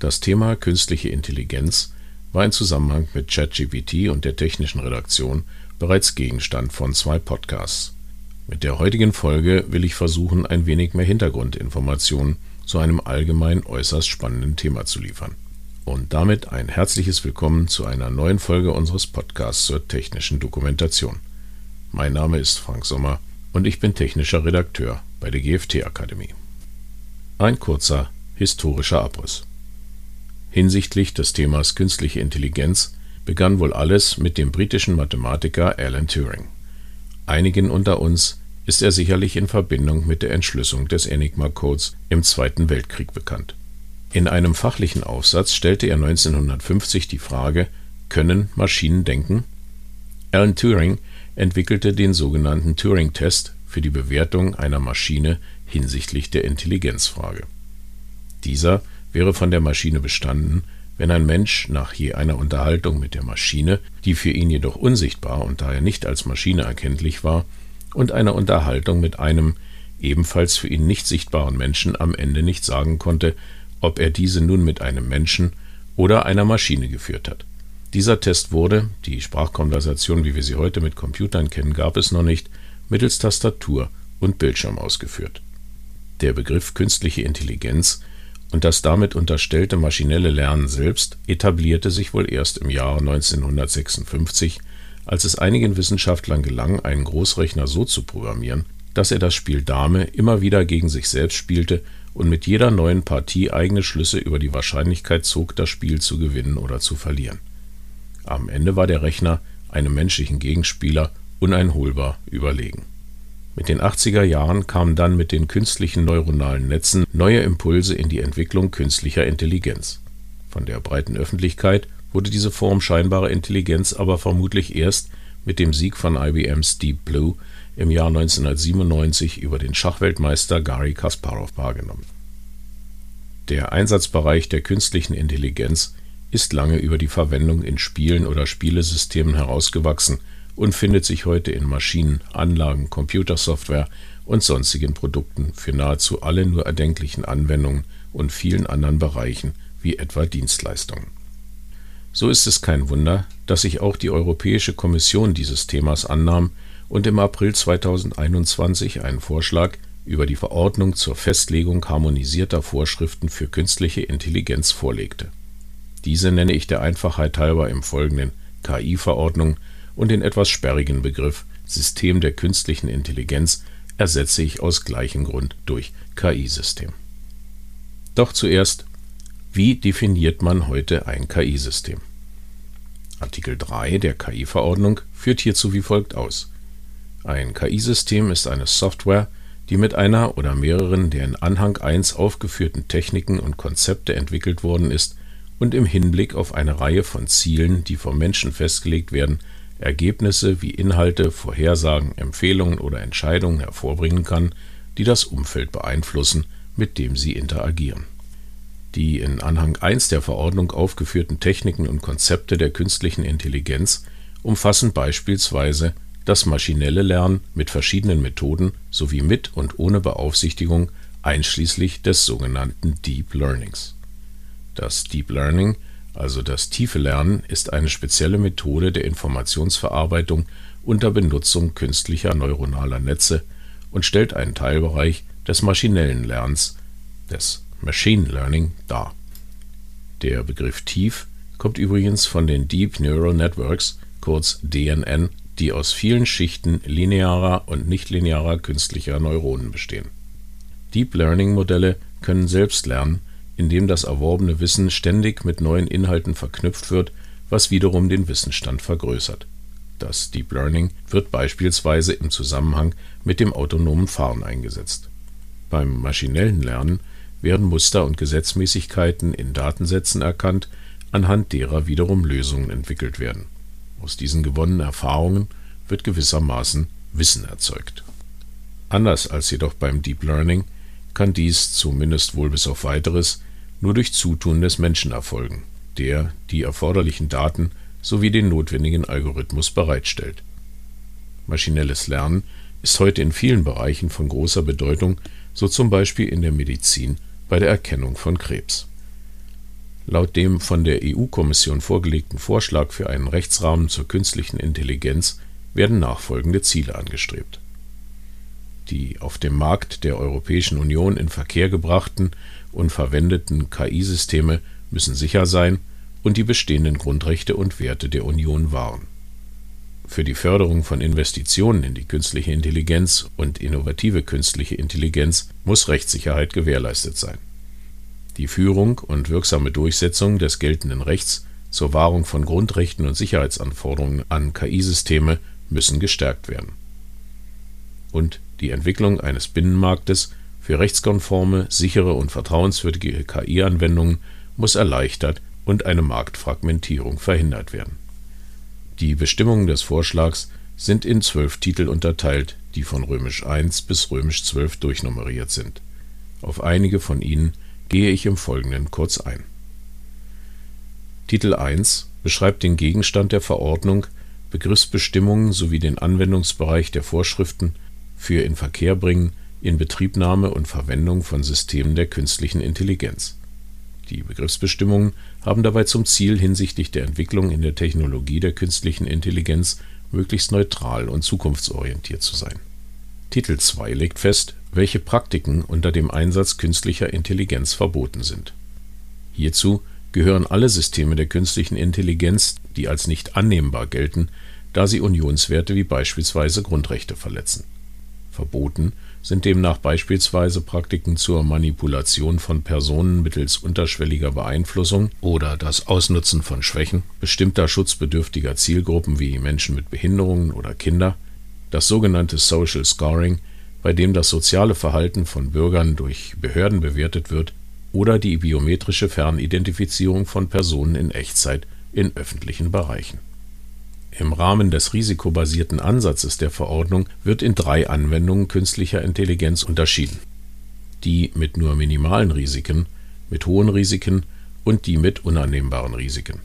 Das Thema künstliche Intelligenz war in Zusammenhang mit ChatGPT und der technischen Redaktion bereits Gegenstand von zwei Podcasts. Mit der heutigen Folge will ich versuchen, ein wenig mehr Hintergrundinformationen zu einem allgemein äußerst spannenden Thema zu liefern. Und damit ein herzliches Willkommen zu einer neuen Folge unseres Podcasts zur technischen Dokumentation. Mein Name ist Frank Sommer und ich bin technischer Redakteur bei der GFT Akademie. Ein kurzer historischer Abriss. Hinsichtlich des Themas künstliche Intelligenz begann wohl alles mit dem britischen Mathematiker Alan Turing. Einigen unter uns ist er sicherlich in Verbindung mit der Entschlüsselung des Enigma-Codes im Zweiten Weltkrieg bekannt. In einem fachlichen Aufsatz stellte er 1950 die Frage: Können Maschinen denken? Alan Turing entwickelte den sogenannten Turing-Test für die Bewertung einer Maschine hinsichtlich der Intelligenzfrage. Dieser wäre von der Maschine bestanden, wenn ein Mensch nach je einer Unterhaltung mit der Maschine, die für ihn jedoch unsichtbar und daher nicht als Maschine erkenntlich war, und einer Unterhaltung mit einem ebenfalls für ihn nicht sichtbaren Menschen am Ende nicht sagen konnte, ob er diese nun mit einem Menschen oder einer Maschine geführt hat. Dieser Test wurde, die Sprachkonversation, wie wir sie heute mit Computern kennen, gab es noch nicht, mittels Tastatur und Bildschirm ausgeführt. Der Begriff künstliche Intelligenz und das damit unterstellte maschinelle Lernen selbst etablierte sich wohl erst im Jahre 1956, als es einigen Wissenschaftlern gelang, einen Großrechner so zu programmieren, dass er das Spiel Dame immer wieder gegen sich selbst spielte und mit jeder neuen Partie eigene Schlüsse über die Wahrscheinlichkeit zog, das Spiel zu gewinnen oder zu verlieren. Am Ende war der Rechner einem menschlichen Gegenspieler uneinholbar überlegen. Mit den 80er Jahren kamen dann mit den künstlichen neuronalen Netzen neue Impulse in die Entwicklung künstlicher Intelligenz. Von der breiten Öffentlichkeit wurde diese Form scheinbarer Intelligenz aber vermutlich erst mit dem Sieg von IBMs Deep Blue im Jahr 1997 über den Schachweltmeister Garry Kasparov wahrgenommen. Der Einsatzbereich der künstlichen Intelligenz ist lange über die Verwendung in Spielen oder Spielesystemen herausgewachsen und findet sich heute in Maschinen, Anlagen, Computersoftware und sonstigen Produkten für nahezu alle nur erdenklichen Anwendungen und vielen anderen Bereichen wie etwa Dienstleistungen. So ist es kein Wunder, dass sich auch die Europäische Kommission dieses Themas annahm und im April 2021 einen Vorschlag über die Verordnung zur Festlegung harmonisierter Vorschriften für künstliche Intelligenz vorlegte. Diese nenne ich der Einfachheit halber im Folgenden KI-Verordnung und den etwas sperrigen Begriff System der künstlichen Intelligenz ersetze ich aus gleichem Grund durch KI-System. Doch zuerst, wie definiert man heute ein KI-System? Artikel 3 der KI-Verordnung führt hierzu wie folgt aus. Ein KI-System ist eine Software, die mit einer oder mehreren der in Anhang 1 aufgeführten Techniken und Konzepte entwickelt worden ist und im Hinblick auf eine Reihe von Zielen, die vom Menschen festgelegt werden, Ergebnisse wie Inhalte, Vorhersagen, Empfehlungen oder Entscheidungen hervorbringen kann, die das Umfeld beeinflussen, mit dem sie interagieren. Die in Anhang 1 der Verordnung aufgeführten Techniken und Konzepte der künstlichen Intelligenz umfassen beispielsweise das maschinelle Lernen mit verschiedenen Methoden sowie mit und ohne Beaufsichtigung einschließlich des sogenannten Deep Learnings. Das Deep Learning also das tiefe Lernen ist eine spezielle Methode der Informationsverarbeitung unter Benutzung künstlicher neuronaler Netze und stellt einen Teilbereich des maschinellen Lernens, des Machine Learning, dar. Der Begriff tief kommt übrigens von den Deep Neural Networks, kurz DNN, die aus vielen Schichten linearer und nichtlinearer künstlicher Neuronen bestehen. Deep Learning Modelle können selbst lernen indem das erworbene Wissen ständig mit neuen Inhalten verknüpft wird, was wiederum den Wissensstand vergrößert. Das Deep Learning wird beispielsweise im Zusammenhang mit dem autonomen Fahren eingesetzt. Beim maschinellen Lernen werden Muster und Gesetzmäßigkeiten in Datensätzen erkannt, anhand derer wiederum Lösungen entwickelt werden. Aus diesen gewonnenen Erfahrungen wird gewissermaßen Wissen erzeugt. Anders als jedoch beim Deep Learning kann dies zumindest wohl bis auf weiteres nur durch Zutun des Menschen erfolgen, der die erforderlichen Daten sowie den notwendigen Algorithmus bereitstellt. Maschinelles Lernen ist heute in vielen Bereichen von großer Bedeutung, so zum Beispiel in der Medizin bei der Erkennung von Krebs. Laut dem von der EU-Kommission vorgelegten Vorschlag für einen Rechtsrahmen zur künstlichen Intelligenz werden nachfolgende Ziele angestrebt. Die auf dem Markt der Europäischen Union in Verkehr gebrachten und verwendeten KI-Systeme müssen sicher sein und die bestehenden Grundrechte und Werte der Union wahren. Für die Förderung von Investitionen in die künstliche Intelligenz und innovative künstliche Intelligenz muss Rechtssicherheit gewährleistet sein die Führung und wirksame Durchsetzung des geltenden Rechts zur Wahrung von Grundrechten und Sicherheitsanforderungen an KI-Systeme müssen gestärkt werden. Und die Entwicklung eines Binnenmarktes für rechtskonforme, sichere und vertrauenswürdige KI-Anwendungen muss erleichtert und eine Marktfragmentierung verhindert werden. Die Bestimmungen des Vorschlags sind in zwölf Titel unterteilt, die von römisch I bis römisch XII durchnummeriert sind. Auf einige von ihnen gehe ich im Folgenden kurz ein. Titel 1 beschreibt den Gegenstand der Verordnung, Begriffsbestimmungen sowie den Anwendungsbereich der Vorschriften für Inverkehrbringen, Inbetriebnahme und Verwendung von Systemen der künstlichen Intelligenz. Die Begriffsbestimmungen haben dabei zum Ziel, hinsichtlich der Entwicklung in der Technologie der künstlichen Intelligenz möglichst neutral und zukunftsorientiert zu sein. Titel 2 legt fest welche Praktiken unter dem Einsatz künstlicher Intelligenz verboten sind. Hierzu gehören alle Systeme der künstlichen Intelligenz, die als nicht annehmbar gelten, da sie Unionswerte wie beispielsweise Grundrechte verletzen. Verboten sind demnach beispielsweise Praktiken zur Manipulation von Personen mittels unterschwelliger Beeinflussung oder das Ausnutzen von Schwächen bestimmter schutzbedürftiger Zielgruppen wie Menschen mit Behinderungen oder Kinder, das sogenannte Social Scoring bei dem das soziale Verhalten von Bürgern durch Behörden bewertet wird, oder die biometrische Fernidentifizierung von Personen in Echtzeit in öffentlichen Bereichen. Im Rahmen des risikobasierten Ansatzes der Verordnung wird in drei Anwendungen künstlicher Intelligenz unterschieden: die mit nur minimalen Risiken, mit hohen Risiken und die mit unannehmbaren Risiken.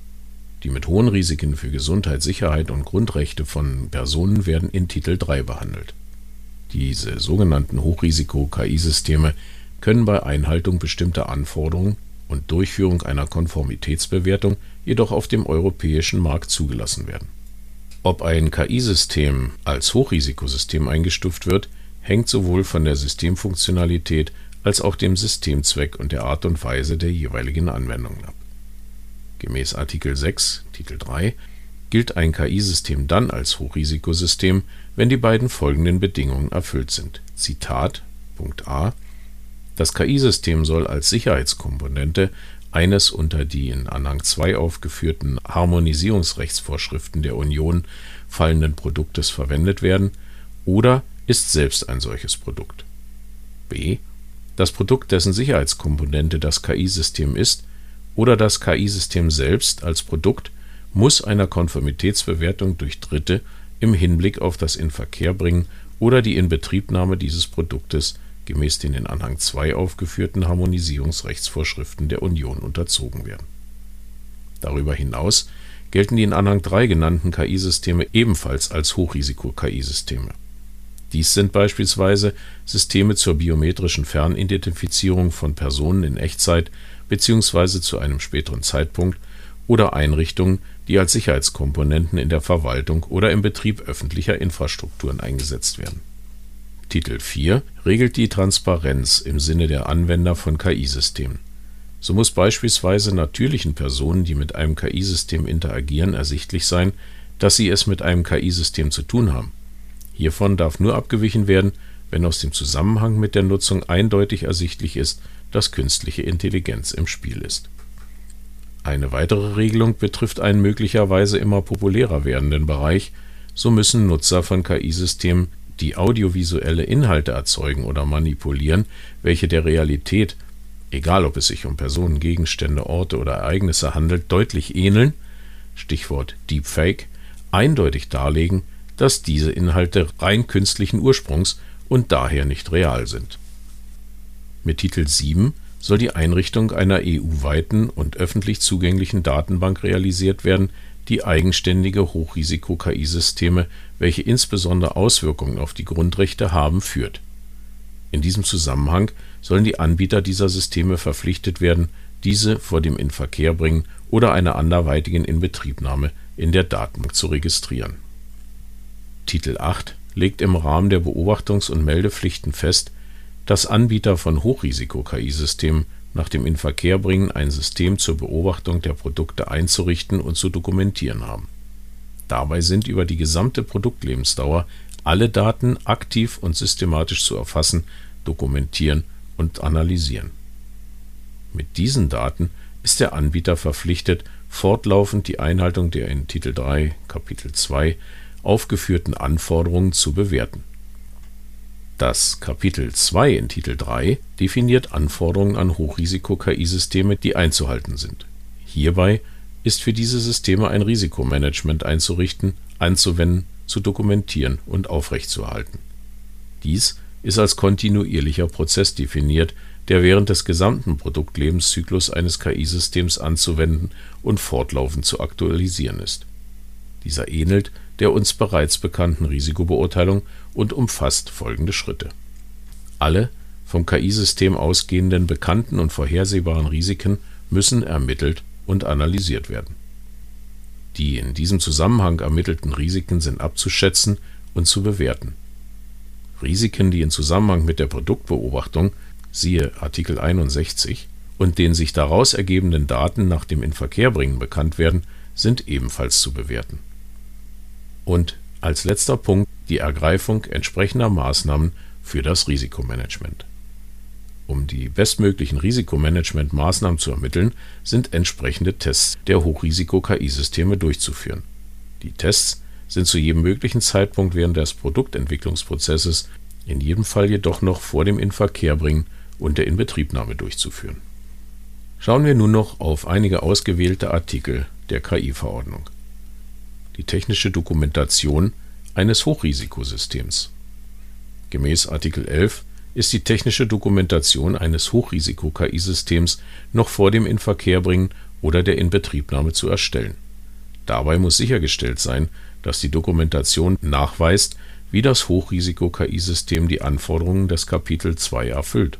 Die mit hohen Risiken für Gesundheit, Sicherheit und Grundrechte von Personen werden in Titel 3 behandelt diese sogenannten Hochrisiko-KI-Systeme können bei Einhaltung bestimmter Anforderungen und Durchführung einer Konformitätsbewertung jedoch auf dem europäischen Markt zugelassen werden. Ob ein KI-System als Hochrisikosystem eingestuft wird, hängt sowohl von der Systemfunktionalität als auch dem Systemzweck und der Art und Weise der jeweiligen Anwendungen ab. Gemäß Artikel 6 Titel 3 gilt ein KI-System dann als Hochrisikosystem, wenn die beiden folgenden Bedingungen erfüllt sind. Zitat Punkt A Das KI-System soll als Sicherheitskomponente eines unter die in Anhang 2 aufgeführten Harmonisierungsrechtsvorschriften der Union fallenden Produktes verwendet werden oder ist selbst ein solches Produkt. B. Das Produkt, dessen Sicherheitskomponente das KI-System ist, oder das KI-System selbst als Produkt muss einer Konformitätsbewertung durch Dritte im Hinblick auf das Inverkehrbringen oder die Inbetriebnahme dieses Produktes gemäß den in Anhang 2 aufgeführten Harmonisierungsrechtsvorschriften der Union unterzogen werden. Darüber hinaus gelten die in Anhang 3 genannten KI-Systeme ebenfalls als Hochrisiko-KI-Systeme. Dies sind beispielsweise Systeme zur biometrischen Fernidentifizierung von Personen in Echtzeit bzw. zu einem späteren Zeitpunkt oder Einrichtungen, die als Sicherheitskomponenten in der Verwaltung oder im Betrieb öffentlicher Infrastrukturen eingesetzt werden. Titel 4 regelt die Transparenz im Sinne der Anwender von KI-Systemen. So muss beispielsweise natürlichen Personen, die mit einem KI-System interagieren, ersichtlich sein, dass sie es mit einem KI-System zu tun haben. Hiervon darf nur abgewichen werden, wenn aus dem Zusammenhang mit der Nutzung eindeutig ersichtlich ist, dass künstliche Intelligenz im Spiel ist eine weitere Regelung betrifft einen möglicherweise immer populärer werdenden Bereich, so müssen Nutzer von KI-Systemen, die audiovisuelle Inhalte erzeugen oder manipulieren, welche der Realität, egal ob es sich um Personen, Gegenstände, Orte oder Ereignisse handelt, deutlich ähneln Stichwort Deepfake, eindeutig darlegen, dass diese Inhalte rein künstlichen Ursprungs und daher nicht real sind. Mit Titel 7 soll die Einrichtung einer EU-weiten und öffentlich zugänglichen Datenbank realisiert werden, die eigenständige Hochrisiko-KI-Systeme, welche insbesondere Auswirkungen auf die Grundrechte haben, führt. In diesem Zusammenhang sollen die Anbieter dieser Systeme verpflichtet werden, diese vor dem Inverkehrbringen oder einer anderweitigen Inbetriebnahme in der Datenbank zu registrieren. Titel 8 legt im Rahmen der Beobachtungs und Meldepflichten fest, dass Anbieter von Hochrisiko-KI-Systemen nach dem Inverkehrbringen ein System zur Beobachtung der Produkte einzurichten und zu dokumentieren haben. Dabei sind über die gesamte Produktlebensdauer alle Daten aktiv und systematisch zu erfassen, dokumentieren und analysieren. Mit diesen Daten ist der Anbieter verpflichtet, fortlaufend die Einhaltung der in Titel 3 Kapitel 2 aufgeführten Anforderungen zu bewerten. Das Kapitel 2 in Titel 3 definiert Anforderungen an Hochrisiko-KI-Systeme, die einzuhalten sind. Hierbei ist für diese Systeme ein Risikomanagement einzurichten, anzuwenden, zu dokumentieren und aufrechtzuerhalten. Dies ist als kontinuierlicher Prozess definiert, der während des gesamten Produktlebenszyklus eines KI-Systems anzuwenden und fortlaufend zu aktualisieren ist. Dieser ähnelt der uns bereits bekannten Risikobeurteilung und umfasst folgende Schritte. Alle vom KI-System ausgehenden bekannten und vorhersehbaren Risiken müssen ermittelt und analysiert werden. Die in diesem Zusammenhang ermittelten Risiken sind abzuschätzen und zu bewerten. Risiken, die in Zusammenhang mit der Produktbeobachtung siehe Artikel 61 und den sich daraus ergebenden Daten nach dem Inverkehrbringen bekannt werden, sind ebenfalls zu bewerten. Und als letzter Punkt die Ergreifung entsprechender Maßnahmen für das Risikomanagement. Um die bestmöglichen Risikomanagementmaßnahmen zu ermitteln, sind entsprechende Tests der Hochrisiko-KI-Systeme durchzuführen. Die Tests sind zu jedem möglichen Zeitpunkt während des Produktentwicklungsprozesses, in jedem Fall jedoch noch vor dem Inverkehrbringen und der Inbetriebnahme durchzuführen. Schauen wir nun noch auf einige ausgewählte Artikel der KI-Verordnung. Die technische Dokumentation eines Hochrisikosystems. Gemäß Artikel 11 ist die technische Dokumentation eines Hochrisiko-KI-Systems noch vor dem Inverkehrbringen oder der Inbetriebnahme zu erstellen. Dabei muss sichergestellt sein, dass die Dokumentation nachweist, wie das Hochrisiko-KI-System die Anforderungen des Kapitel 2 erfüllt.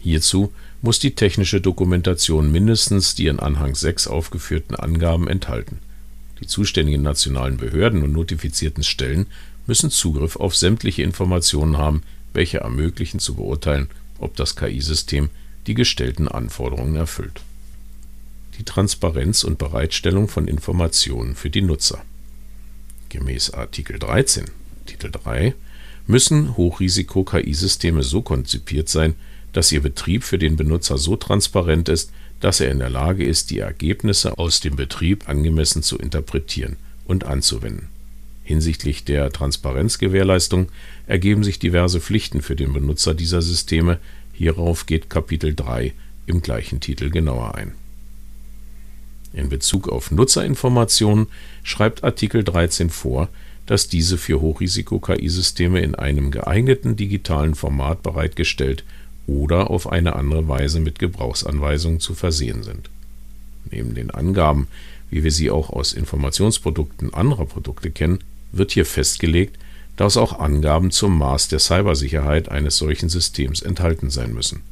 Hierzu muss die technische Dokumentation mindestens die in Anhang 6 aufgeführten Angaben enthalten. Die zuständigen nationalen Behörden und notifizierten Stellen müssen Zugriff auf sämtliche Informationen haben, welche ermöglichen zu beurteilen, ob das KI-System die gestellten Anforderungen erfüllt. Die Transparenz und Bereitstellung von Informationen für die Nutzer. Gemäß Artikel 13 Titel 3 müssen Hochrisiko-KI-Systeme so konzipiert sein, dass ihr Betrieb für den Benutzer so transparent ist, dass er in der Lage ist, die Ergebnisse aus dem Betrieb angemessen zu interpretieren und anzuwenden. Hinsichtlich der Transparenzgewährleistung ergeben sich diverse Pflichten für den Benutzer dieser Systeme, hierauf geht Kapitel 3 im gleichen Titel genauer ein. In Bezug auf Nutzerinformationen schreibt Artikel 13 vor, dass diese für Hochrisiko-KI-Systeme in einem geeigneten digitalen Format bereitgestellt oder auf eine andere Weise mit Gebrauchsanweisungen zu versehen sind. Neben den Angaben, wie wir sie auch aus Informationsprodukten anderer Produkte kennen, wird hier festgelegt, dass auch Angaben zum Maß der Cybersicherheit eines solchen Systems enthalten sein müssen.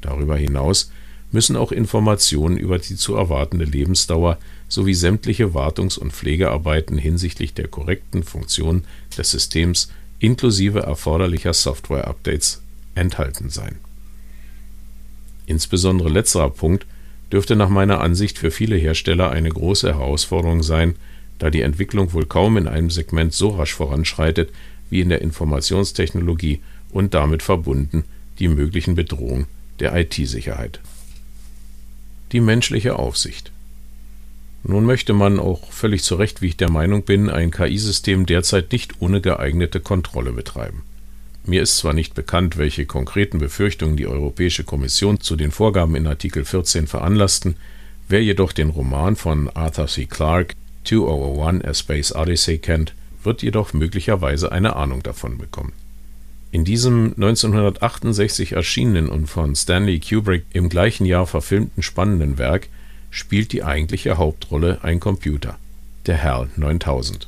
Darüber hinaus müssen auch Informationen über die zu erwartende Lebensdauer sowie sämtliche Wartungs- und Pflegearbeiten hinsichtlich der korrekten Funktion des Systems inklusive erforderlicher Software-Updates enthalten sein. Insbesondere letzterer Punkt dürfte nach meiner Ansicht für viele Hersteller eine große Herausforderung sein, da die Entwicklung wohl kaum in einem Segment so rasch voranschreitet wie in der Informationstechnologie und damit verbunden die möglichen Bedrohungen der IT-Sicherheit. Die menschliche Aufsicht. Nun möchte man auch völlig zu Recht, wie ich der Meinung bin, ein KI-System derzeit nicht ohne geeignete Kontrolle betreiben. Mir ist zwar nicht bekannt, welche konkreten Befürchtungen die Europäische Kommission zu den Vorgaben in Artikel 14 veranlassten, wer jedoch den Roman von Arthur C. Clarke 2001 A Space Odyssey kennt, wird jedoch möglicherweise eine Ahnung davon bekommen. In diesem 1968 erschienenen und von Stanley Kubrick im gleichen Jahr verfilmten spannenden Werk spielt die eigentliche Hauptrolle ein Computer, der HAL 9000.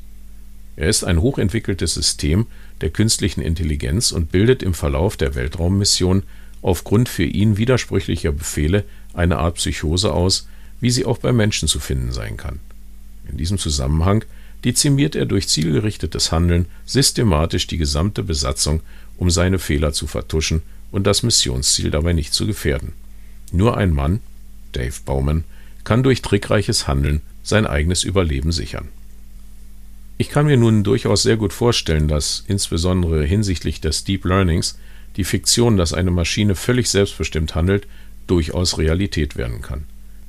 Er ist ein hochentwickeltes System der künstlichen Intelligenz und bildet im Verlauf der Weltraummission aufgrund für ihn widersprüchlicher Befehle eine Art Psychose aus, wie sie auch bei Menschen zu finden sein kann. In diesem Zusammenhang dezimiert er durch zielgerichtetes Handeln systematisch die gesamte Besatzung, um seine Fehler zu vertuschen und das Missionsziel dabei nicht zu gefährden. Nur ein Mann, Dave Bowman, kann durch trickreiches Handeln sein eigenes Überleben sichern. Ich kann mir nun durchaus sehr gut vorstellen, dass insbesondere hinsichtlich des Deep Learnings die Fiktion, dass eine Maschine völlig selbstbestimmt handelt, durchaus Realität werden kann.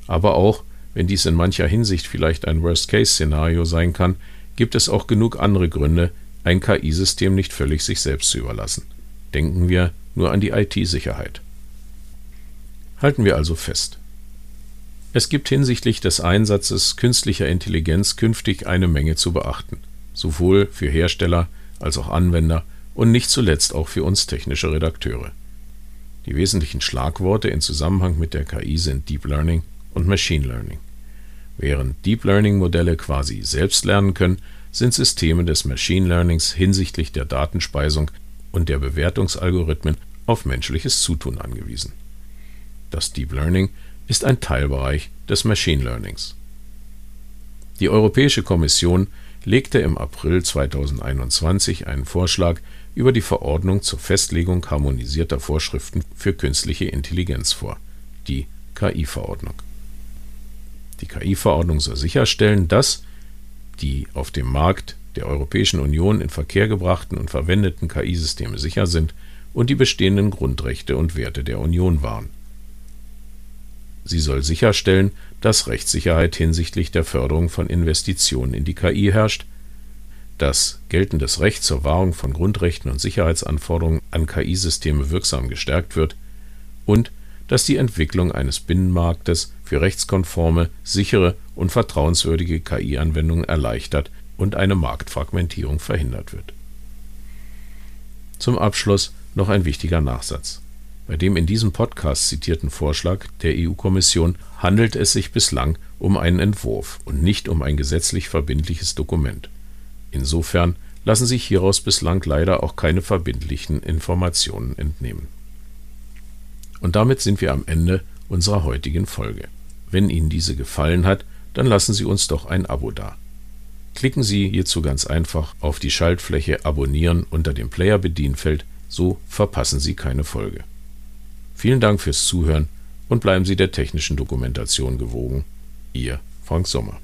Aber auch, wenn dies in mancher Hinsicht vielleicht ein Worst-Case-Szenario sein kann, gibt es auch genug andere Gründe, ein KI-System nicht völlig sich selbst zu überlassen. Denken wir nur an die IT-Sicherheit. Halten wir also fest. Es gibt hinsichtlich des Einsatzes künstlicher Intelligenz künftig eine Menge zu beachten, sowohl für Hersteller als auch Anwender und nicht zuletzt auch für uns technische Redakteure. Die wesentlichen Schlagworte in Zusammenhang mit der KI sind Deep Learning und Machine Learning. Während Deep Learning Modelle quasi selbst lernen können, sind Systeme des Machine Learnings hinsichtlich der Datenspeisung und der Bewertungsalgorithmen auf menschliches Zutun angewiesen. Das Deep Learning ist ein Teilbereich des Machine Learnings. Die Europäische Kommission legte im April 2021 einen Vorschlag über die Verordnung zur Festlegung harmonisierter Vorschriften für künstliche Intelligenz vor, die KI-Verordnung. Die KI-Verordnung soll sicherstellen, dass die auf dem Markt der Europäischen Union in Verkehr gebrachten und verwendeten KI-Systeme sicher sind und die bestehenden Grundrechte und Werte der Union wahren Sie soll sicherstellen, dass Rechtssicherheit hinsichtlich der Förderung von Investitionen in die KI herrscht, dass geltendes Recht zur Wahrung von Grundrechten und Sicherheitsanforderungen an KI-Systeme wirksam gestärkt wird und dass die Entwicklung eines Binnenmarktes für rechtskonforme, sichere und vertrauenswürdige KI-Anwendungen erleichtert und eine Marktfragmentierung verhindert wird. Zum Abschluss noch ein wichtiger Nachsatz. Bei dem in diesem Podcast zitierten Vorschlag der EU-Kommission handelt es sich bislang um einen Entwurf und nicht um ein gesetzlich verbindliches Dokument. Insofern lassen sich hieraus bislang leider auch keine verbindlichen Informationen entnehmen. Und damit sind wir am Ende unserer heutigen Folge. Wenn Ihnen diese gefallen hat, dann lassen Sie uns doch ein Abo da. Klicken Sie hierzu ganz einfach auf die Schaltfläche Abonnieren unter dem Player-Bedienfeld, so verpassen Sie keine Folge. Vielen Dank fürs Zuhören und bleiben Sie der technischen Dokumentation gewogen. Ihr Frank Sommer.